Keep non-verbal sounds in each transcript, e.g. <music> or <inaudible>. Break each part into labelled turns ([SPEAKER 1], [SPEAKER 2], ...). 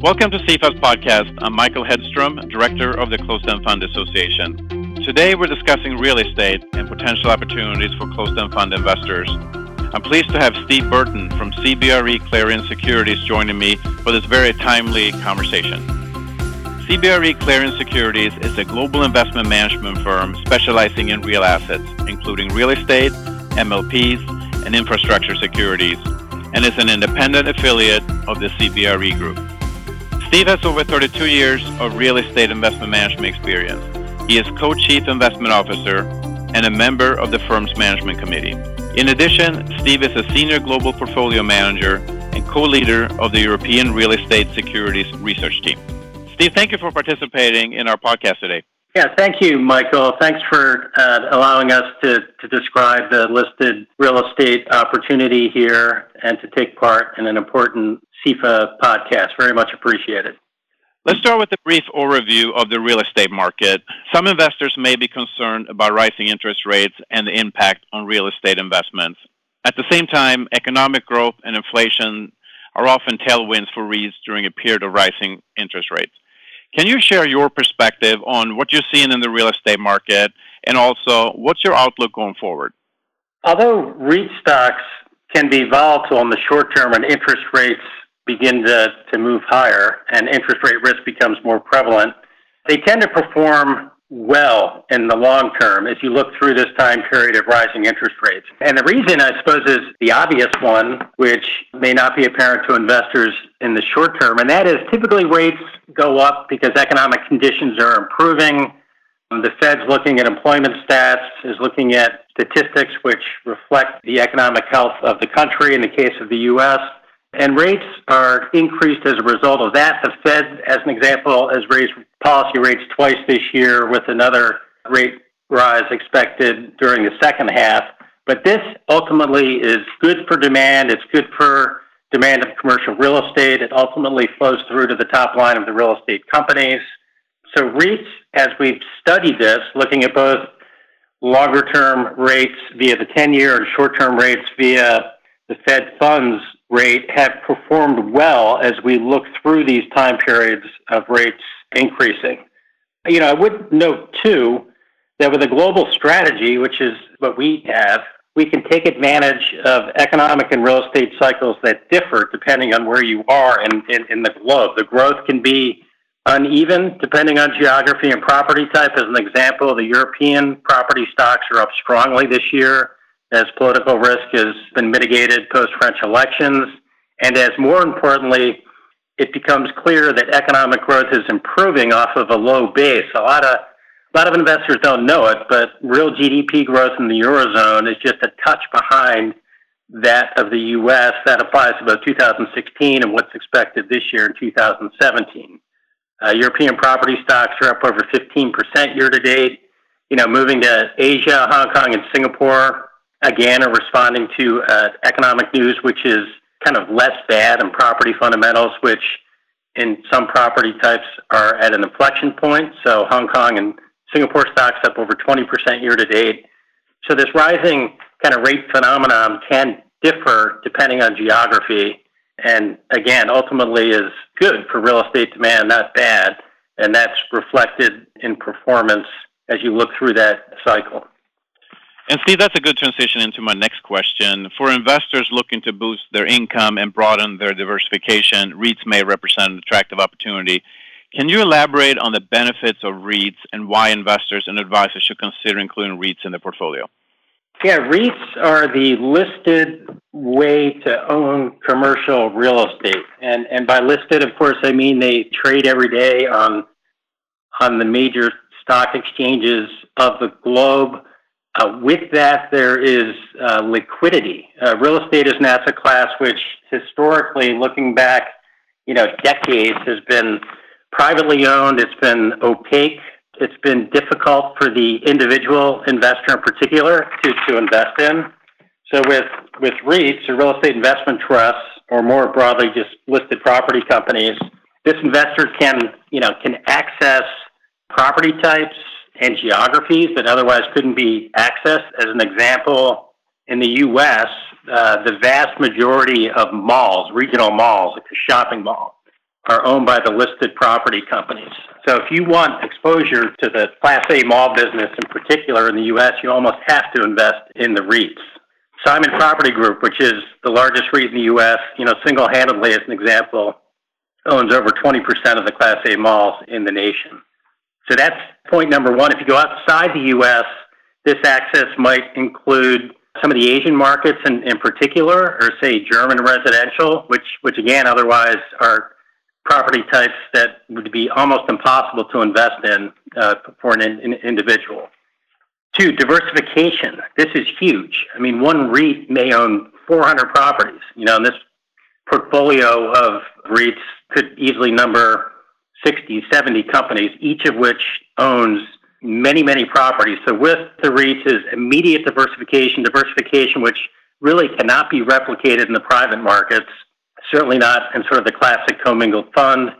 [SPEAKER 1] Welcome to CFA's podcast. I'm Michael Hedstrom, Director of the Closed End Fund Association. Today we're discussing real estate and potential opportunities for closed end fund investors. I'm pleased to have Steve Burton from CBRE Clarion Securities joining me for this very timely conversation. CBRE Clarion Securities is a global investment management firm specializing in real assets, including real estate, MLPs, and infrastructure securities, and is an independent affiliate of the CBRE Group. Steve has over 32 years of real estate investment management experience. He is co-chief investment officer and a member of the firm's management committee. In addition, Steve is a senior global portfolio manager and co-leader of the European Real Estate Securities Research Team. Steve, thank you for participating in our podcast today.
[SPEAKER 2] Yeah, thank you, Michael. Thanks for uh, allowing us to, to describe the listed real estate opportunity here and to take part in an important CFA podcast. Very much appreciated.
[SPEAKER 1] Let's start with a brief overview of the real estate market. Some investors may be concerned about rising interest rates and the impact on real estate investments. At the same time, economic growth and inflation are often tailwinds for REITs during a period of rising interest rates. Can you share your perspective on what you're seeing in the real estate market and also what's your outlook going forward?
[SPEAKER 2] Although REIT stocks can be volatile in the short term and interest rates begin to, to move higher and interest rate risk becomes more prevalent, they tend to perform well in the long term as you look through this time period of rising interest rates. And the reason, I suppose, is the obvious one, which may not be apparent to investors in the short term, and that is typically rates go up because economic conditions are improving. The Fed's looking at employment stats, is looking at statistics which reflect the economic health of the country in the case of the U.S. And rates are increased as a result of that. The Fed, as an example, has raised policy rates twice this year with another rate rise expected during the second half. But this ultimately is good for demand. It's good for demand of commercial real estate. It ultimately flows through to the top line of the real estate companies. So REITs, as we've studied this, looking at both longer term rates via the 10 year and short term rates via the Fed funds rate have performed well as we look through these time periods of rates increasing. You know, I would note too that with a global strategy, which is what we have, we can take advantage of economic and real estate cycles that differ depending on where you are in, in, in the globe. The growth can be uneven depending on geography and property type. As an example, the European property stocks are up strongly this year as political risk has been mitigated post French elections, and as more importantly, it becomes clear that economic growth is improving off of a low base. A lot of a lot of investors don't know it, but real GDP growth in the eurozone is just a touch behind that of the U.S. That applies to both 2016 and what's expected this year in 2017. Uh, European property stocks are up over 15% year to date. You know, moving to Asia, Hong Kong, and Singapore again are responding to uh, economic news, which is kind of less bad, and property fundamentals, which in some property types are at an inflection point. So Hong Kong and Singapore stocks up over 20% year to date. So this rising kind of rate phenomenon can differ depending on geography. And again, ultimately is good for real estate demand, not bad. And that's reflected in performance as you look through that cycle.
[SPEAKER 1] And Steve, that's a good transition into my next question. For investors looking to boost their income and broaden their diversification, REITs may represent an attractive opportunity. Can you elaborate on the benefits of REITs and why investors and advisors should consider including REITs in their portfolio?
[SPEAKER 2] Yeah, REITs are the listed way to own commercial real estate. And and by listed, of course, I mean they trade every day on on the major stock exchanges of the globe. Uh, with that, there is uh, liquidity. Uh, real estate is an asset class which, historically, looking back, you know, decades, has been privately owned. It's been opaque. It's been difficult for the individual investor, in particular, to, invest in. So, with REITs or real estate investment trusts, or more broadly, just listed property companies, this investor can, you know, can access property types and geographies that otherwise couldn't be accessed. As an example, in the U.S., uh, the vast majority of malls, regional malls, like a shopping mall, are owned by the listed property companies. So if you want exposure to the Class A mall business in particular in the U.S., you almost have to invest in the REITs. Simon Property Group, which is the largest REIT in the U.S., you know, single-handedly as an example, owns over 20% of the Class A malls in the nation. So that's point number one. If you go outside the U.S., this access might include some of the Asian markets in, in particular, or say German residential, which, which again, otherwise are property types that would be almost impossible to invest in uh, for an in, individual. Two, diversification. This is huge. I mean, one REIT may own 400 properties. You know, and this portfolio of REITs could easily number 60, 70 companies, each of which owns many, many properties. So with the REITs is immediate diversification, diversification which really cannot be replicated in the private markets, certainly not in sort of the classic commingled fund,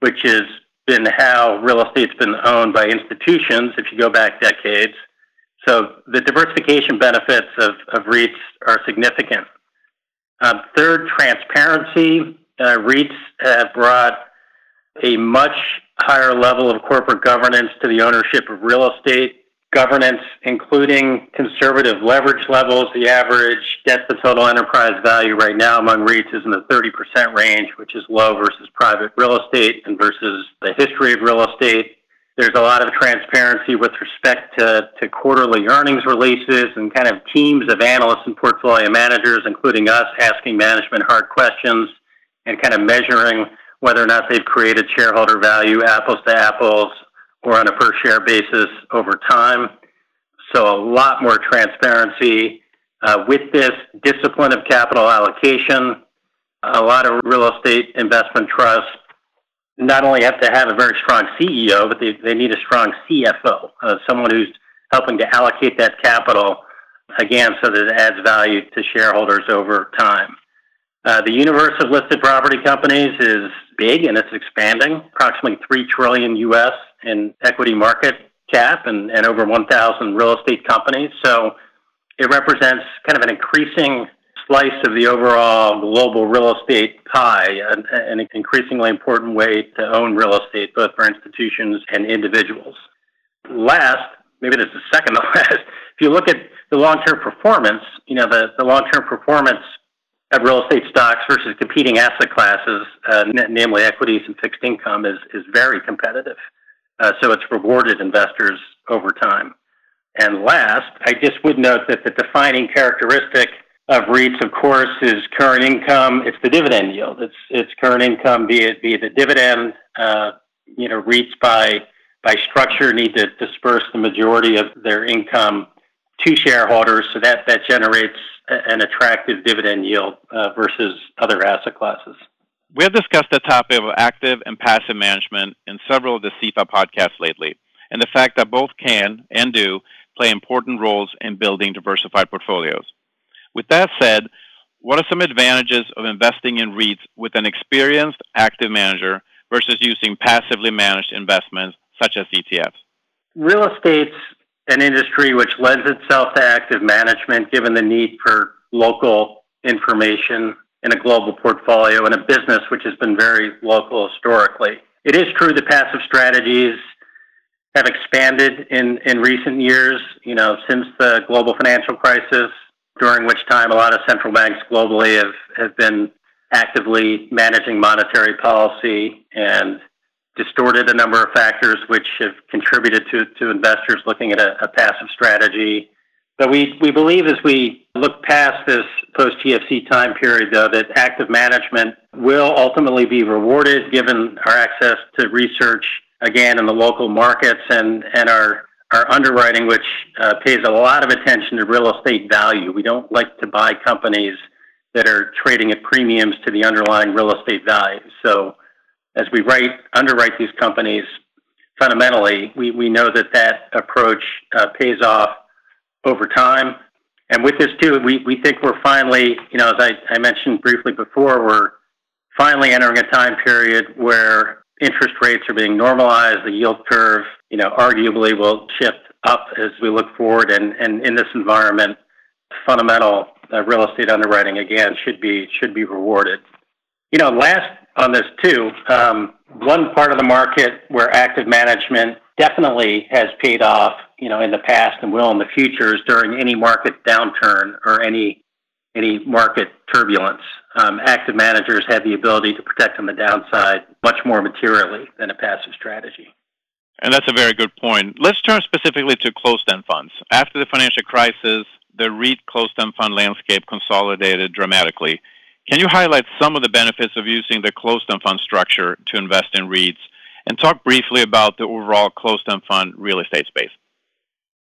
[SPEAKER 2] which has been how real estate's been owned by institutions if you go back decades. So the diversification benefits of, of REITs are significant. Um, third, transparency. Uh, REITs have brought a much higher level of corporate governance to the ownership of real estate. Governance, including conservative leverage levels. The average debt to total enterprise value right now among REITs is in the 30% range, which is low versus private real estate and versus the history of real estate. There's a lot of transparency with respect to, to quarterly earnings releases and kind of teams of analysts and portfolio managers, including us, asking management hard questions and kind of measuring whether or not they've created shareholder value apples to apples or on a per share basis over time. So a lot more transparency. Uh, with this discipline of capital allocation, a lot of real estate investment trusts not only have to have a very strong CEO, but they, they need a strong CFO, uh, someone who's helping to allocate that capital, again, so that it adds value to shareholders over time. Uh, the universe of listed property companies is big and it's expanding, approximately 3 trillion US in equity market cap and, and over 1,000 real estate companies. So it represents kind of an increasing slice of the overall global real estate pie, an, an increasingly important way to own real estate, both for institutions and individuals. Last, maybe this is second to <laughs> last, if you look at the long-term performance, you know, the, the long-term performance of real estate stocks versus competing asset classes, uh, namely equities and fixed income, is, is very competitive. Uh, so it's rewarded investors over time. And last, I just would note that the defining characteristic of REITs, of course, is current income. It's the dividend yield. It's it's current income, be it be it the dividend. Uh, you know, REITs by by structure need to disperse the majority of their income to shareholders, so that that generates an attractive dividend yield uh, versus other asset classes.
[SPEAKER 1] We have discussed the topic of active and passive management in several of the CFA podcasts lately, and the fact that both can and do play important roles in building diversified portfolios. With that said, what are some advantages of investing in REITs with an experienced active manager versus using passively managed investments such as ETFs?
[SPEAKER 2] Real estate's an industry which lends itself to active management given the need for local information in a global portfolio and a business which has been very local historically. It is true that passive strategies have expanded in, in recent years, you know, since the global financial crisis, during which time a lot of central banks globally have, have been actively managing monetary policy and distorted a number of factors which have contributed to, to investors looking at a, passive strategy. But we, believe as we look past this post GFC time period, though, that active management will ultimately be rewarded given our access to research, again, in the local markets and, our, our underwriting, which uh, pays a lot of attention to real estate value. We don't like to buy companies that are trading at premiums to the underlying real estate value. As we write, underwrite these companies, fundamentally, we, know that that approach uh, pays off over time. And with this too, we, think we're finally, you know, as I, mentioned briefly before, we're finally entering a time period where interest rates are being normalized. The yield curve, you know, arguably will shift up as we look forward. And, and in this environment, fundamental uh, real estate underwriting again should be should be rewarded. You know, last on this too. Um, one part of the market where active management definitely has paid off, you know, in the past and will in the future is during any market downturn or any any market turbulence. Um, active managers have the ability to protect on the downside much more materially than a passive strategy.
[SPEAKER 1] And that's a very good point. Let's turn specifically to closed-end funds. After the financial crisis, the REIT closed-end fund landscape consolidated dramatically. Can you highlight some of the benefits of using the closed-end fund structure to invest in REITs and talk briefly about the overall closed-end fund real estate space?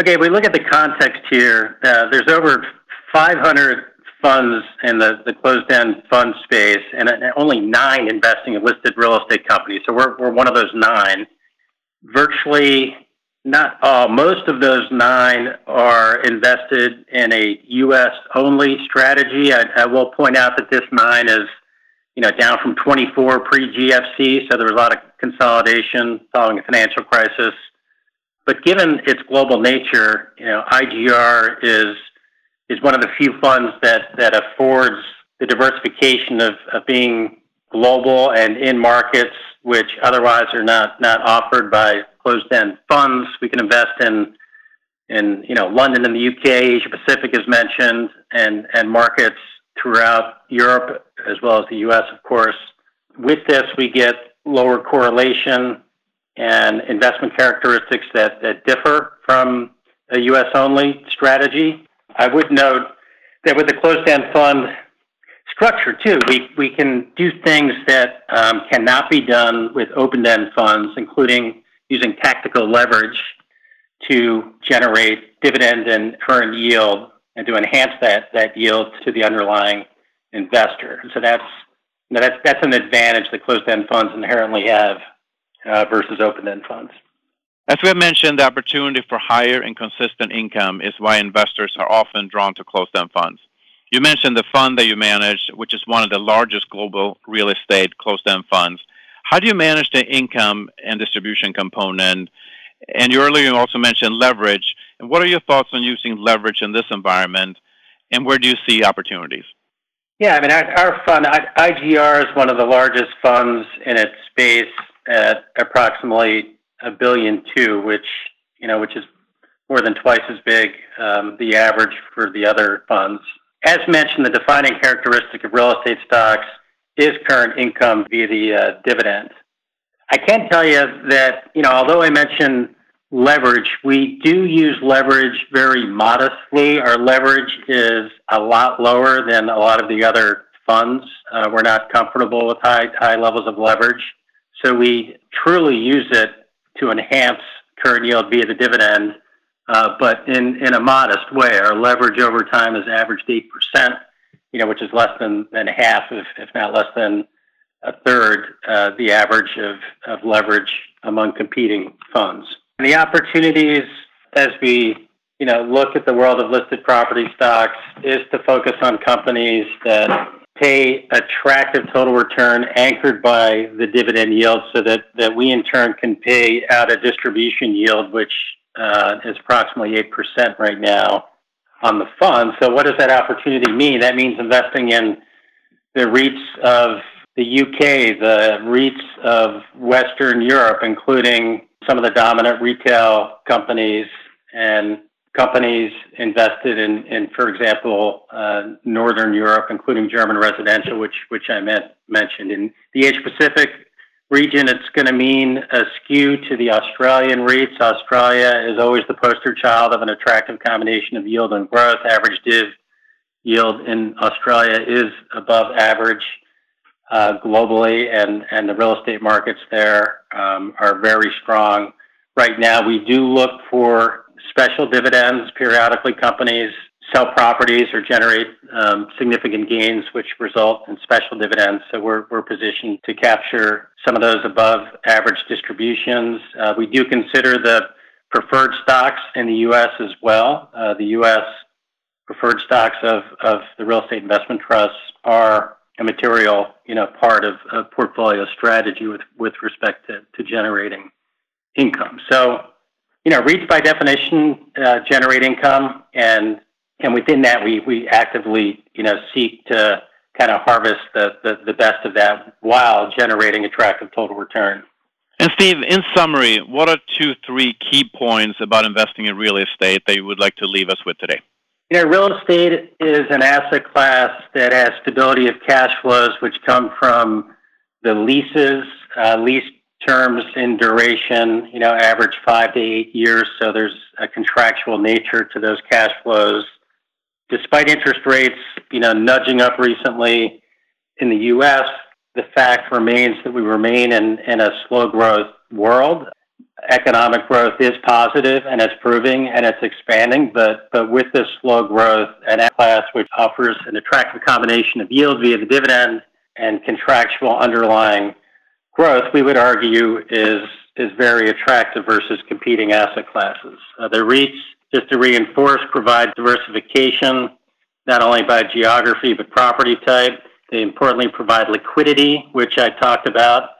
[SPEAKER 2] Okay, we look at the context here. Uh, there's over 500 funds in the, closed-end fund space and only nine investing in listed real estate companies. So we're, we're one of those nine virtually not all, most of those nine are invested in a U.S. only strategy. I, will point out that this nine is, you know, down from 24 pre-GFC, so there was a lot of consolidation following the financial crisis. But given its global nature, you know, IGR is is one of the few funds that affords the diversification of being global and in markets which otherwise are not not offered by closed-end funds. We can invest in in you know London and the UK, Asia Pacific is mentioned, and and markets throughout Europe as well as the US, of course. With this, we get lower correlation and investment characteristics that, that differ from a US only strategy. I would note that with the closed end fund, structure too. We we can do things that um, cannot be done with open-end funds, including using tactical leverage to generate dividend and current yield, and to enhance that that yield to the underlying investor. And so that's you know, that's that's an advantage that closed-end funds inherently have uh, versus open-end funds.
[SPEAKER 1] As we have mentioned, the opportunity for higher and consistent income is why investors are often drawn to closed-end funds. You mentioned the fund that you manage, which is one of the largest global real estate closed-end funds. How do you manage the income and distribution component? And you earlier also mentioned leverage. And what are your thoughts on using leverage in this environment? And where do you see opportunities?
[SPEAKER 2] Yeah, I mean, our, our fund, IGR, is one of the largest funds in its space at approximately a billion two, which you know, which is more than twice as big um, the average for the other funds as mentioned, the defining characteristic of real estate stocks is current income via the uh, dividend. I can tell you that, you know, although I mentioned leverage, we do use leverage very modestly. Our leverage is a lot lower than a lot of the other funds. Uh, we're not comfortable with high, high levels of leverage. So we truly use it to enhance current yield via the dividend but in, a modest way. Our leverage over time has averaged 8%, you know, which is less than, half, if, not less than a third, uh, the average of, leverage among competing funds. The opportunities as we you know, look at the world of listed property stocks is to focus on companies that pay attractive total return anchored by the dividend yield so that, we in turn can pay out a distribution yield which uh, is approximately 8% right now on the fund. So, what does that opportunity mean? That means investing in the REITs of the UK, the REITs of Western Europe, including some of the dominant retail companies and companies invested in, in for example, uh, Northern Europe, including German residential, which which I meant, mentioned. In the Asia Pacific, region, it's going to mean a skew to the Australian REITs. Australia is always the poster child of an attractive combination of yield and growth. Average div yield in Australia is above average uh, globally, and, and the real estate markets there um, are very strong. Right now, we do look for special dividends. Periodically, companies sell properties or generate um, significant gains, which result in special dividends. So we're, we're positioned to capture some of those above average distributions. Uh, we do consider the preferred stocks in the U.S. as well. Uh, the U.S. preferred stocks of, of the real estate investment trusts are a material, part of a portfolio strategy with, respect to, to generating income. So, you know, REITs by definition uh, generate income, and and within that, we we actively, you know, seek to kind of harvest the, the, the best of that while generating attractive total return.
[SPEAKER 1] And Steve, in summary, what are two, three key points about investing in real estate that you would like to leave us with today?
[SPEAKER 2] You know, real estate is an asset class that has stability of cash flows, which come from the leases, uh, lease terms in duration, you know, average five to eight years. So there's a contractual nature to those cash flows. Despite interest rates, you know, nudging up recently in the U.S., the fact remains that we remain in, in a slow growth world. Economic growth is positive and it's proving and it's expanding, but, but with this slow growth, an asset class which offers an attractive combination of yield via the dividend and contractual underlying growth, we would argue is is very attractive versus competing asset classes. Uh, the REITs, just to reinforce, provide diversification not only by geography but property type. They importantly provide liquidity, which I talked about,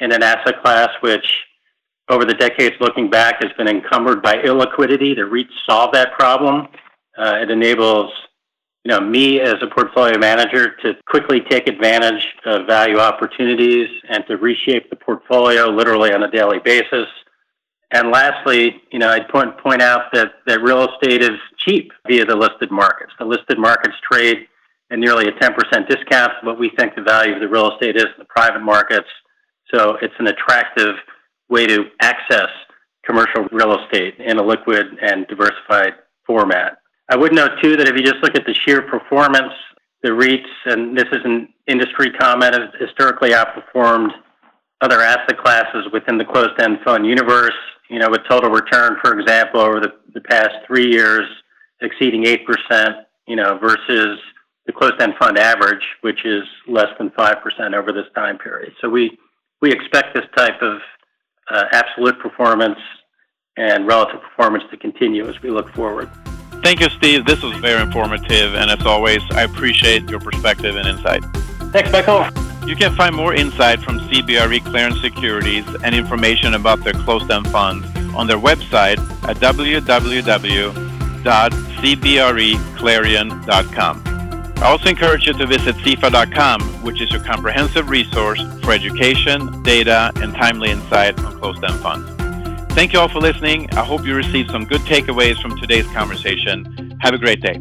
[SPEAKER 2] in an asset class which, over the decades looking back, has been encumbered by illiquidity. The REITs solve that problem. Uh, it enables you know, me as a portfolio manager to quickly take advantage of value opportunities and to reshape the portfolio literally on a daily basis. And lastly, you know, I'd point, point out that, that real estate is cheap via the listed markets. The listed markets trade at nearly a 10% discount to what we think the value of the real estate is in the private markets. So it's an attractive way to access commercial real estate in a liquid and diversified format. I would note too that if you just look at the sheer performance, the REITs, and this is an industry comment, have historically outperformed other asset classes within the closed-end fund universe. You know, with total return, for example, over the, the past three years exceeding 8%, you know, versus the closed-end fund average, which is less than 5% over this time period. So we, we expect this type of uh, absolute performance and relative performance to continue as we look forward.
[SPEAKER 1] Thank you, Steve. This was very informative, and as always, I appreciate your perspective and insight.
[SPEAKER 2] Thanks, Michael.
[SPEAKER 1] You can find more insight from CBRE Clarion Securities and information about their closed-end funds on their website at www.cbreclarion.com. I also encourage you to visit CEFA.com, which is your comprehensive resource for education, data, and timely insight on closed-end funds. Thank you all for listening. I hope you received some good takeaways from today's conversation. Have a great day.